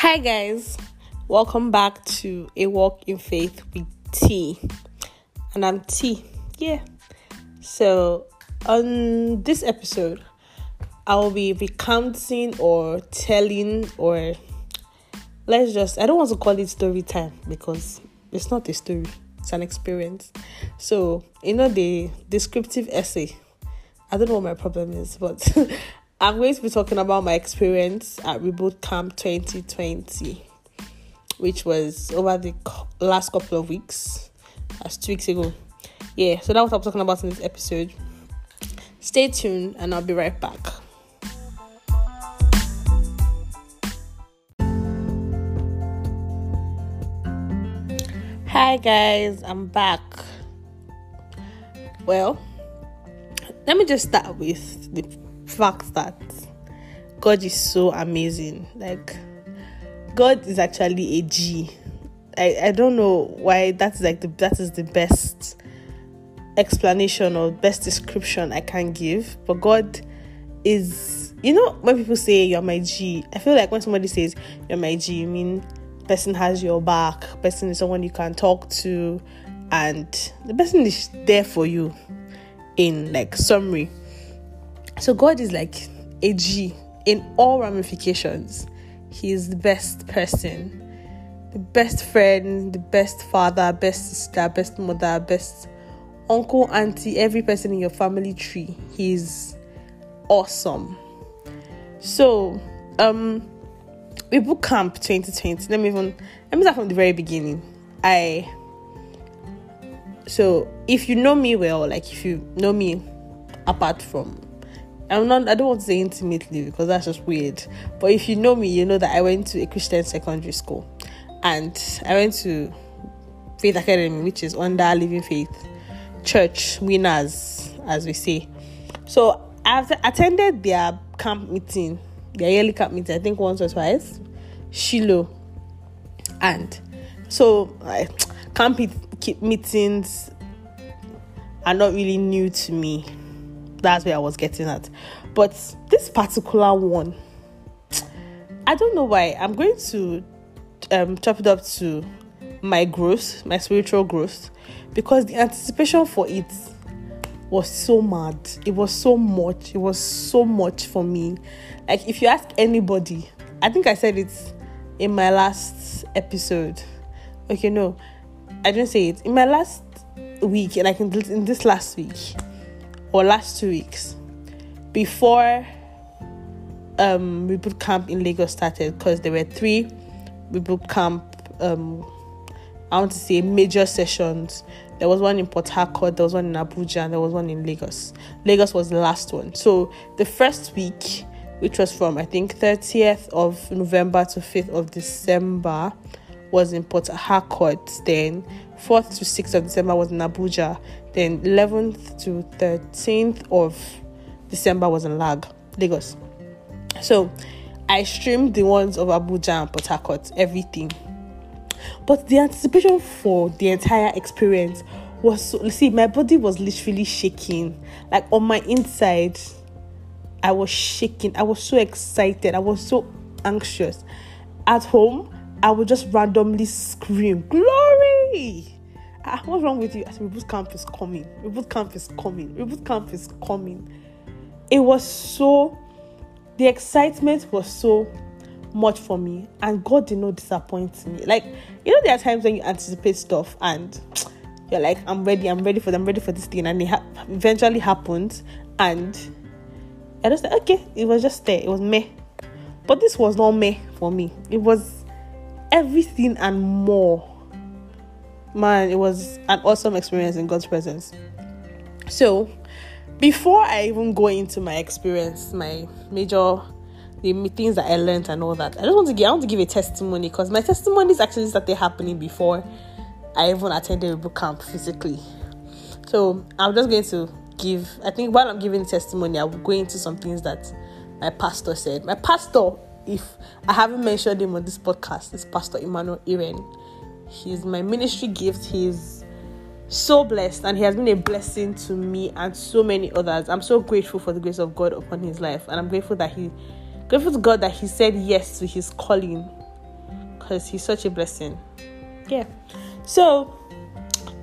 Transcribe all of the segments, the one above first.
Hi, guys, welcome back to A Walk in Faith with T, and I'm T. Yeah, so on this episode, I will be recounting or telling, or let's just, I don't want to call it story time because it's not a story, it's an experience. So, you know, the descriptive essay, I don't know what my problem is, but I'm going to be talking about my experience at Reboot Camp 2020, which was over the last couple of weeks. That's two weeks ago. Yeah, so that was what I'm talking about in this episode. Stay tuned and I'll be right back. Hi guys, I'm back. Well, let me just start with the fact that God is so amazing. Like, God is actually a G. I, I don't know why that's like the that is the best explanation or best description I can give. But God is you know when people say you're my G, I feel like when somebody says you're my G, you mean person has your back, person is someone you can talk to, and the person is there for you in like summary. So God is like a G in all ramifications. He is the best person, the best friend, the best father, best sister, best mother, best uncle, auntie, every person in your family tree. He's awesome. So, um, Reboot camp 2020. Let me even let me start from the very beginning. I so if you know me well, like if you know me apart from I'm not I don't want to say intimately because that's just weird. But if you know me, you know that I went to a Christian secondary school and I went to Faith Academy, which is under Living Faith Church winners, as we say. So I've attended their camp meeting, their yearly camp meeting, I think once or twice. Shiloh. And so like camp meetings are not really new to me that's where I was getting at. But this particular one, I don't know why. I'm going to um, chop it up to my growth, my spiritual growth, because the anticipation for it was so mad. It was so much. It was so much for me. Like, if you ask anybody, I think I said it in my last episode. Okay, no, I didn't say it. In my last week, like in this, in this last week, or last two weeks before um reboot camp in Lagos started because there were three reboot camp um I want to say major sessions. There was one in Port Harcourt, there was one in Abuja, and there was one in Lagos. Lagos was the last one. So the first week, which was from I think 30th of November to 5th of December, was in Port Harcourt. Then 4th to 6th of December was in Abuja. Then 11th to 13th of December was in Lag, Lagos. So I streamed the ones of Abuja and Port Harcourt, everything. But the anticipation for the entire experience was so see, my body was literally shaking. Like on my inside, I was shaking. I was so excited. I was so anxious. At home, I would just randomly scream, Glory! Ah, what's wrong with you? I said, Reboot camp is coming. Reboot camp is coming. Reboot camp is coming. It was so, the excitement was so much for me, and God did not disappoint me. Like, you know, there are times when you anticipate stuff and you're like, I'm ready, I'm ready for them, I'm ready for this thing, and it ha- eventually happens, and I just said, okay, it was just there, it was me. But this was not me for me. It was everything and more. Man, it was an awesome experience in God's presence. So, before I even go into my experience, my major the things that I learned and all that, I just want to give I want to give a testimony because my testimonies actually started happening before I even attended a boot camp physically. So I'm just going to give I think while I'm giving testimony, I will go into some things that my pastor said. My pastor if I haven't mentioned him on this podcast, it's Pastor Emmanuel Iren. He's my ministry gift. He's so blessed and he has been a blessing to me and so many others. I'm so grateful for the grace of God upon his life and I'm grateful that he grateful to God that he said yes to his calling because he's such a blessing. Yeah. So,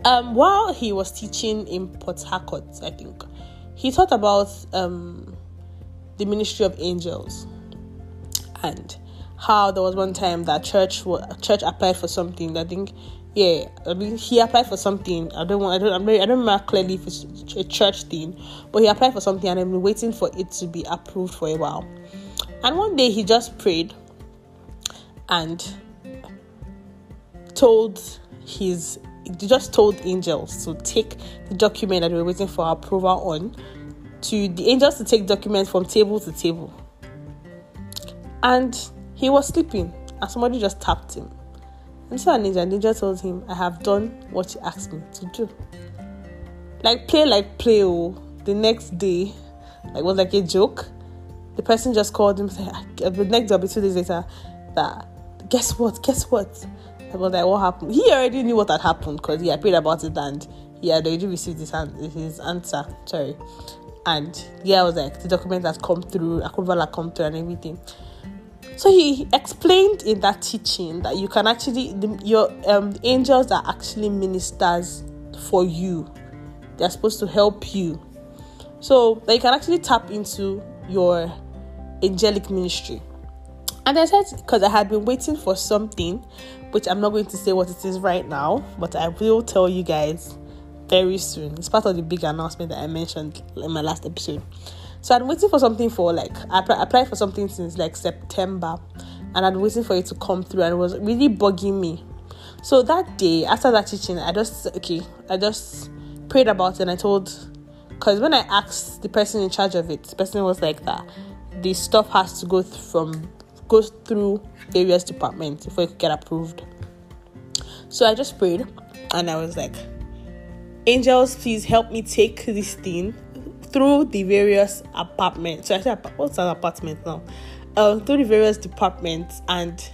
um, while he was teaching in Port Harcourt, I think he taught about um, the ministry of angels and how there was one time that church church applied for something. I think, yeah, I mean he applied for something. I don't want. I don't. I don't remember clearly if it's a church thing, but he applied for something and I've been waiting for it to be approved for a while. And one day he just prayed and told his he just told angels to take the document that we were waiting for approval on to the angels to take documents from table to table. And he was sleeping and somebody just tapped him. And so an angel, angel told him, I have done what you asked me to do. Like play like play oh. The next day, like was like a joke. The person just called him said ah, the next day, two days later, that guess what? Guess what? I was like, what happened? He already knew what had happened because he had prayed about it and he had already received his, his answer. Sorry. And yeah, I was like, the document has come through, approval has come through, and everything. So he explained in that teaching that you can actually the, your um, angels are actually ministers for you. They're supposed to help you. So that you can actually tap into your angelic ministry. And I said because I had been waiting for something, which I'm not going to say what it is right now, but I will tell you guys very soon. It's part of the big announcement that I mentioned in my last episode. So I'm waiting for something for like I applied for something since like September, and I'm waiting for it to come through, and it was really bugging me. So that day after that teaching, I just okay, I just prayed about it, and I told, because when I asked the person in charge of it, the person was like that the stuff has to go th- from goes through various departments before it could get approved. So I just prayed, and I was like, angels, please help me take this thing through the various apartments. So I said, what's an apartment now? Uh, through the various departments, and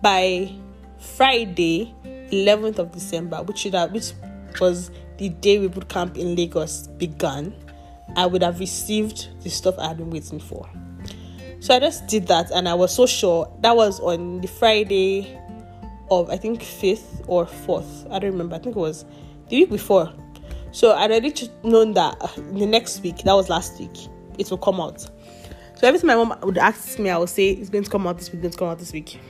by Friday, 11th of December, which should have, which was the day reboot camp in Lagos began, I would have received the stuff I had been waiting for. So I just did that, and I was so sure that was on the Friday of I think fifth or fourth. I don't remember. I think it was the week before so I'd already known that uh, the next week, that was last week, it will come out. So every time my mom would ask me, I would say it's going to come out this week, it's going to come out this week.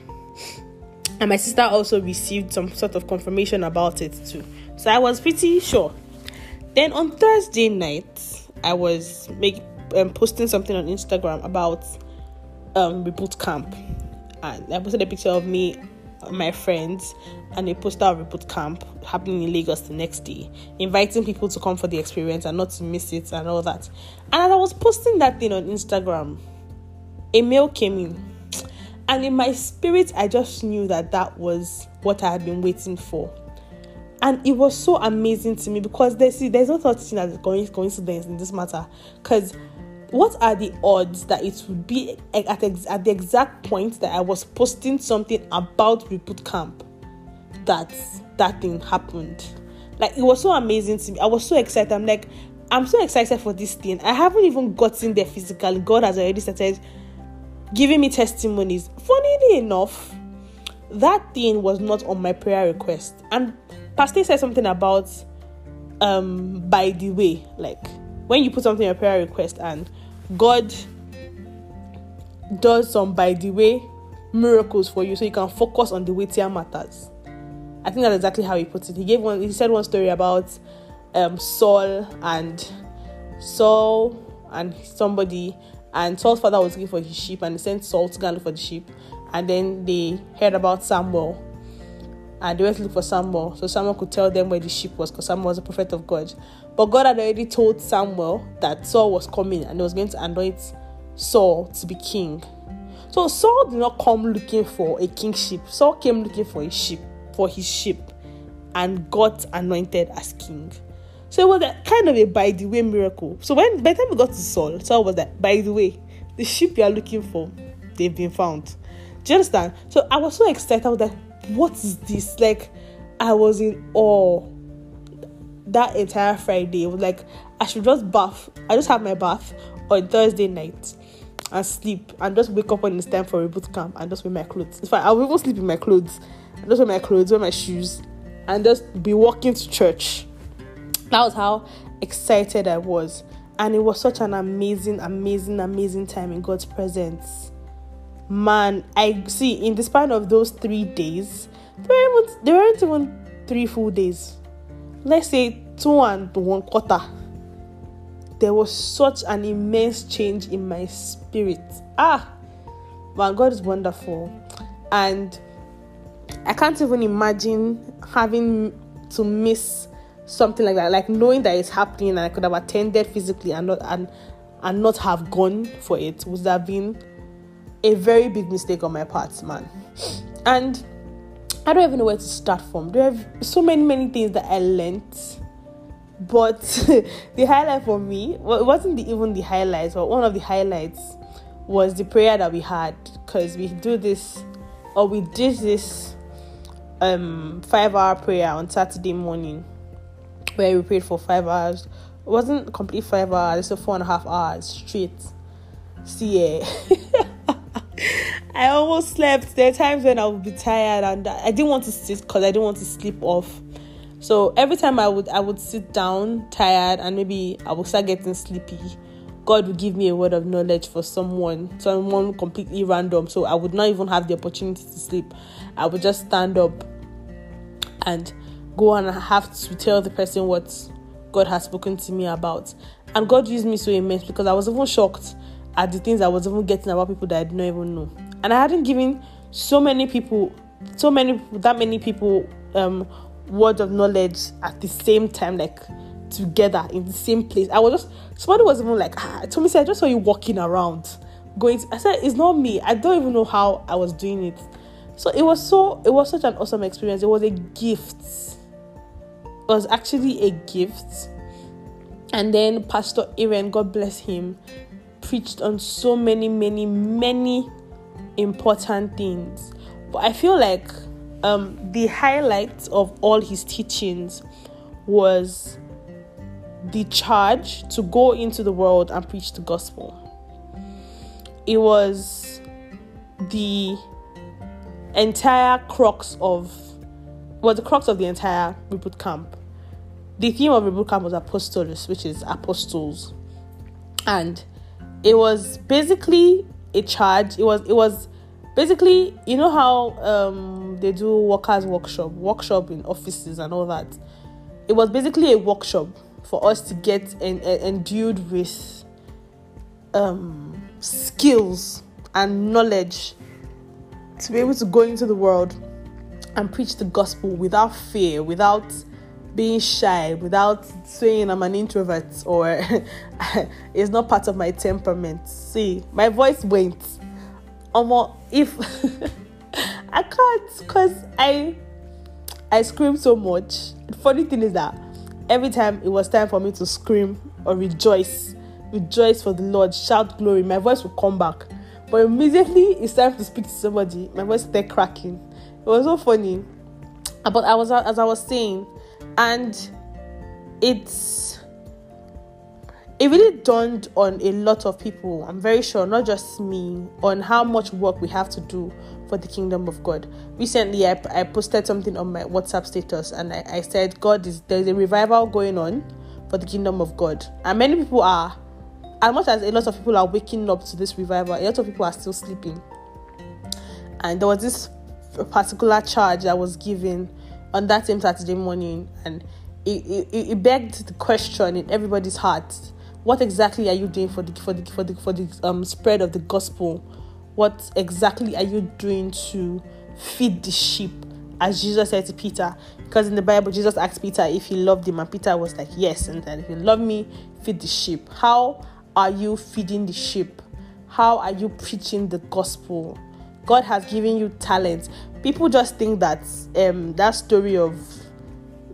And my sister also received some sort of confirmation about it too. So I was pretty sure. Then on Thursday night, I was make, um, posting something on Instagram about um, reboot camp, and I posted a picture of me my friends and a poster of reboot camp happening in Lagos the next day, inviting people to come for the experience and not to miss it and all that. And as I was posting that thing on Instagram, a mail came in. And in my spirit, I just knew that that was what I had been waiting for. And it was so amazing to me because there's, there's no such thing as coincidence in this matter. Because what are the odds that it would be at, ex- at the exact point that I was posting something about reboot camp that that thing happened? Like it was so amazing to me. I was so excited. I'm like, I'm so excited for this thing. I haven't even gotten there physically. God has already started giving me testimonies. Funnily enough, that thing was not on my prayer request. And Pastor said something about um by the way, like when you put something in your prayer request and God does some by the way miracles for you so you can focus on the weightier matters. I think that's exactly how he puts it. He gave one he said one story about um, Saul and Saul and somebody and Saul's father was looking for his sheep and he sent Saul to go look for the sheep and then they heard about Samuel and they went to look for Samuel so Samuel could tell them where the sheep was because Samuel was a prophet of God. But God had already told Samuel that Saul was coming and he was going to anoint Saul to be king. So Saul did not come looking for a kingship. Saul came looking for a sheep, for his sheep, and got anointed as king. So it was a, kind of a by the way miracle. So when by the time we got to Saul, Saul was like, by the way, the sheep you are looking for, they've been found. Do you understand? So I was so excited. I was like, what is this? Like, I was in awe that entire Friday. Was like I should just bath. I just have my bath on Thursday night. and sleep and just wake up when it's time for a boot camp and just wear my clothes. In fact, I'll even sleep in my clothes and just wear my clothes, wear my shoes, and just be walking to church. That was how excited I was. And it was such an amazing, amazing, amazing time in God's presence. Man, I see in the span of those three days, there weren't, there weren't even three full days. Let's say two and one quarter there was such an immense change in my spirit. Ah, man, God is wonderful. And I can't even imagine having to miss something like that. Like knowing that it's happening and I could have attended physically and not and and not have gone for it would have been a very big mistake on my part, man. And I don't even know where to start from. There are so many, many things that I learned but the highlight for me, well, it wasn't the, even the highlights, but one of the highlights was the prayer that we had because we do this or we did this um five hour prayer on Saturday morning where we prayed for five hours. It wasn't complete five hours, it's four and a half hours straight. See, yeah. I almost slept. There are times when I would be tired and I didn't want to sit because I didn't want to sleep off so every time I would I would sit down tired and maybe I would start getting sleepy. God would give me a word of knowledge for someone, someone completely random. So I would not even have the opportunity to sleep. I would just stand up and go and have to tell the person what God has spoken to me about. And God used me so immense because I was even shocked at the things I was even getting about people that I did not even know. And I hadn't given so many people, so many, that many people um, words of knowledge at the same time, like together in the same place. I was just somebody was even like, ah, told me, say, I just saw you walking around, going. To, I said, it's not me. I don't even know how I was doing it. So it was so it was such an awesome experience. It was a gift. It was actually a gift. And then Pastor Iren, God bless him, preached on so many, many, many important things. But I feel like um, the highlight of all his teachings was the charge to go into the world and preach the gospel. It was the entire crux of well the crux of the entire reboot camp. The theme of reboot camp was apostles, which is apostles. And it was basically a charge. It was it was basically you know how um, they do workers workshop workshop in offices and all that it was basically a workshop for us to get en- en- endued with um, skills and knowledge to be able to go into the world and preach the gospel without fear without being shy without saying i'm an introvert or it's not part of my temperament see my voice went almost if I can't because I I scream so much. The funny thing is that every time it was time for me to scream or rejoice, rejoice for the Lord, shout glory, my voice would come back. But immediately it's time to speak to somebody, my voice started cracking. It was so funny. But I was as I was saying, and it's it really dawned on a lot of people, I'm very sure, not just me, on how much work we have to do for the kingdom of God. Recently, I, I posted something on my WhatsApp status and I, I said, God is there's a revival going on for the kingdom of God. And many people are, as much as a lot of people are waking up to this revival, a lot of people are still sleeping. And there was this particular charge that was given on that same Saturday morning, and it, it, it begged the question in everybody's heart what exactly are you doing for the for the for the for the um, spread of the gospel? What exactly are you doing to feed the sheep? As Jesus said to Peter, because in the Bible, Jesus asked Peter if he loved him, and Peter was like, Yes, and then if you love me, feed the sheep. How are you feeding the sheep? How are you preaching the gospel? God has given you talents. People just think that um, that story of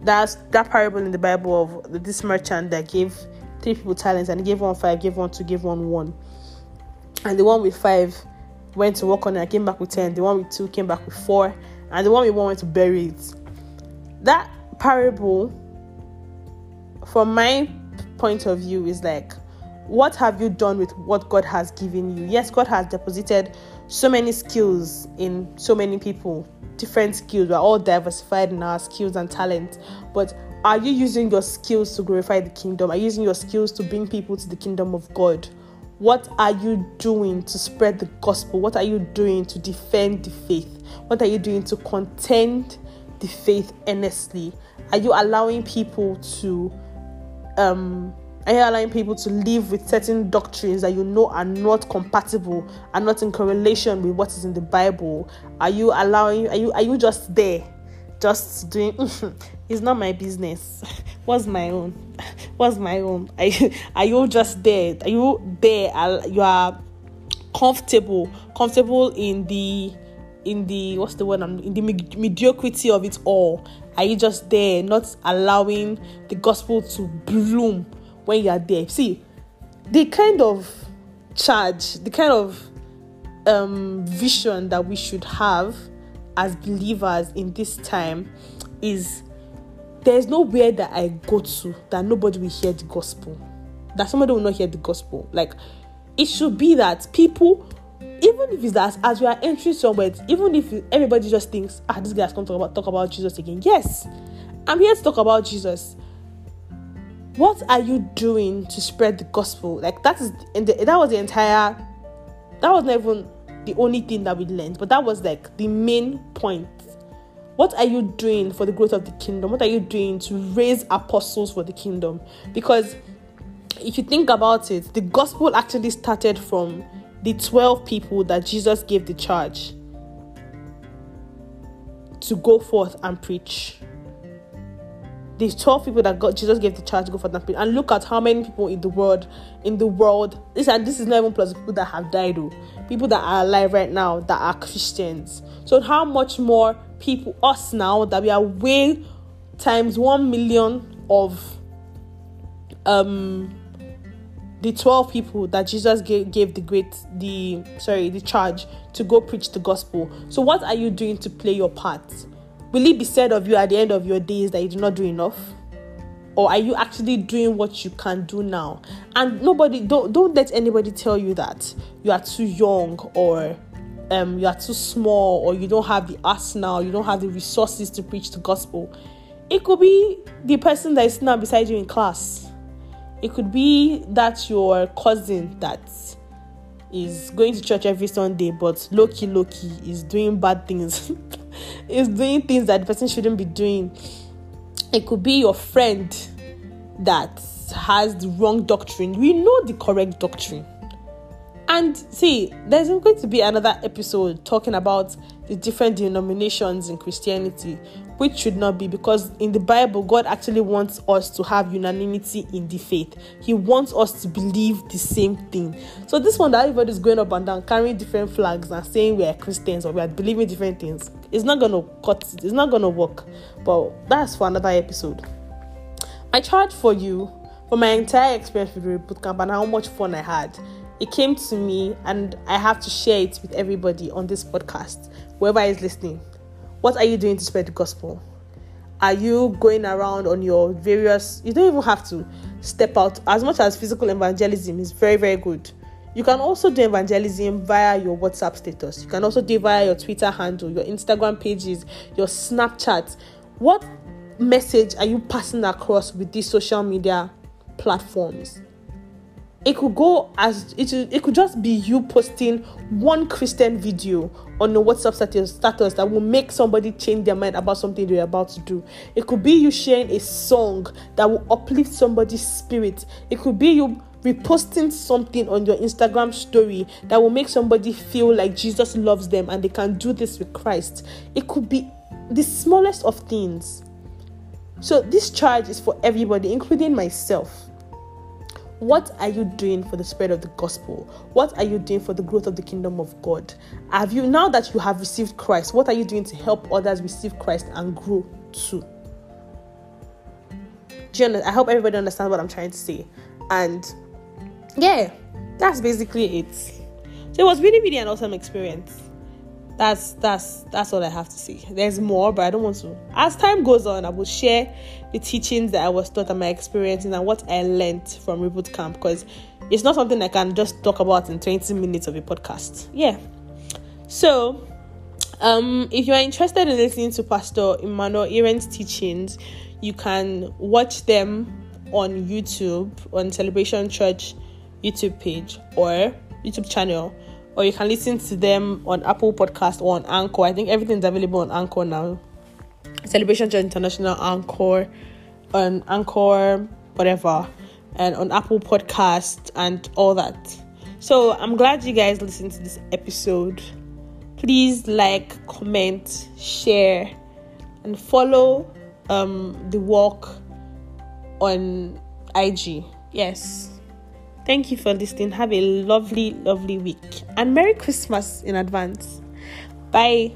that's that parable in the Bible of this merchant that gave three people talents and gave one five, gave one two, gave one one. And the one with five went to work on it and came back with ten. The one with two came back with four. And the one with one went to bury it. That parable, from my point of view, is like what have you done with what God has given you? Yes, God has deposited so many skills in so many people, different skills. We're all diversified in our skills and talents. But are you using your skills to glorify the kingdom? Are you using your skills to bring people to the kingdom of God? What are you doing to spread the gospel? What are you doing to defend the faith? What are you doing to contend the faith earnestly? Are you allowing people to um are you allowing people to live with certain doctrines that you know are not compatible, are not in correlation with what is in the Bible? Are you allowing are you are you just there? Just doing it's not my business. What's my own? What's my own? Are you, are you just there? Are you there? Are, you are comfortable, comfortable in the in the what's the word? in the mediocrity of it all. Are you just there, not allowing the gospel to bloom? When you are there. See, the kind of charge, the kind of um, vision that we should have as believers in this time is there's nowhere that I go to that nobody will hear the gospel. That somebody will not hear the gospel. Like it should be that people, even if it's that as we are entering somewhere, even if everybody just thinks, ah, this guy to talk about, talk about Jesus again. Yes, I'm here to talk about Jesus what are you doing to spread the gospel? Like that is the, that was the entire that was not even the only thing that we learned, but that was like the main point. What are you doing for the growth of the kingdom? What are you doing to raise apostles for the kingdom? Because if you think about it, the gospel actually started from the 12 people that Jesus gave the charge to go forth and preach these 12 people that God Jesus gave the charge to go for that and look at how many people in the world in the world this and this is not even plus people that have died though, people that are alive right now that are Christians. So how much more people us now that we are way times 1 million of um the 12 people that Jesus gave, gave the great the sorry the charge to go preach the gospel. So what are you doing to play your part Will it be said of you at the end of your days that you did not do enough? Or are you actually doing what you can do now? And nobody don't don't let anybody tell you that you are too young or um, you are too small or you don't have the arsenal, you don't have the resources to preach the gospel. It could be the person that is now beside you in class. It could be that your cousin that is going to church every Sunday, but low key is doing bad things. is doing things that the person shouldn't be doing. It could be your friend that has the wrong doctrine. We know the correct doctrine. And see, there's going to be another episode talking about the different denominations in Christianity, which should not be because in the Bible, God actually wants us to have unanimity in the faith. He wants us to believe the same thing. So, this one that everybody's going up and down, carrying different flags and saying we are Christians or we are believing different things, it's not going to cut, it's not going to work. But that's for another episode. I charge for you for my entire experience with the bootcamp and how much fun I had it came to me and I have to share it with everybody on this podcast, whoever is listening. What are you doing to spread the gospel? Are you going around on your various, you don't even have to step out as much as physical evangelism is very, very good. You can also do evangelism via your WhatsApp status. You can also do via your Twitter handle, your Instagram pages, your Snapchat. What message are you passing across with these social media platforms? It could go as it, it could just be you posting one Christian video on a WhatsApp status, status that will make somebody change their mind about something they're about to do. It could be you sharing a song that will uplift somebody's spirit. It could be you reposting something on your Instagram story that will make somebody feel like Jesus loves them and they can do this with Christ. It could be the smallest of things. So, this charge is for everybody, including myself. What are you doing for the spread of the gospel? What are you doing for the growth of the kingdom of God? Have you, now that you have received Christ, what are you doing to help others receive Christ and grow too? Do you I hope everybody understands what I'm trying to say. And yeah, that's basically it. So it was really, really an awesome experience. That's that's that's all I have to say. There's more, but I don't want to. As time goes on, I will share the teachings that I was taught and my experiences and what I learned from Reboot Camp because it's not something I can just talk about in 20 minutes of a podcast. Yeah. So, um, if you are interested in listening to Pastor Emmanuel Iren's teachings, you can watch them on YouTube on Celebration Church YouTube page or YouTube channel, or you can listen to them on Apple Podcast or on Anchor. I think everything's available on Anchor now. Celebration Church International Anchor, on Anchor, whatever, and on Apple Podcast and all that. So I'm glad you guys listened to this episode. Please like, comment, share, and follow um, the walk on IG. Yes. Thank you for listening. Have a lovely, lovely week. And Merry Christmas in advance. Bye.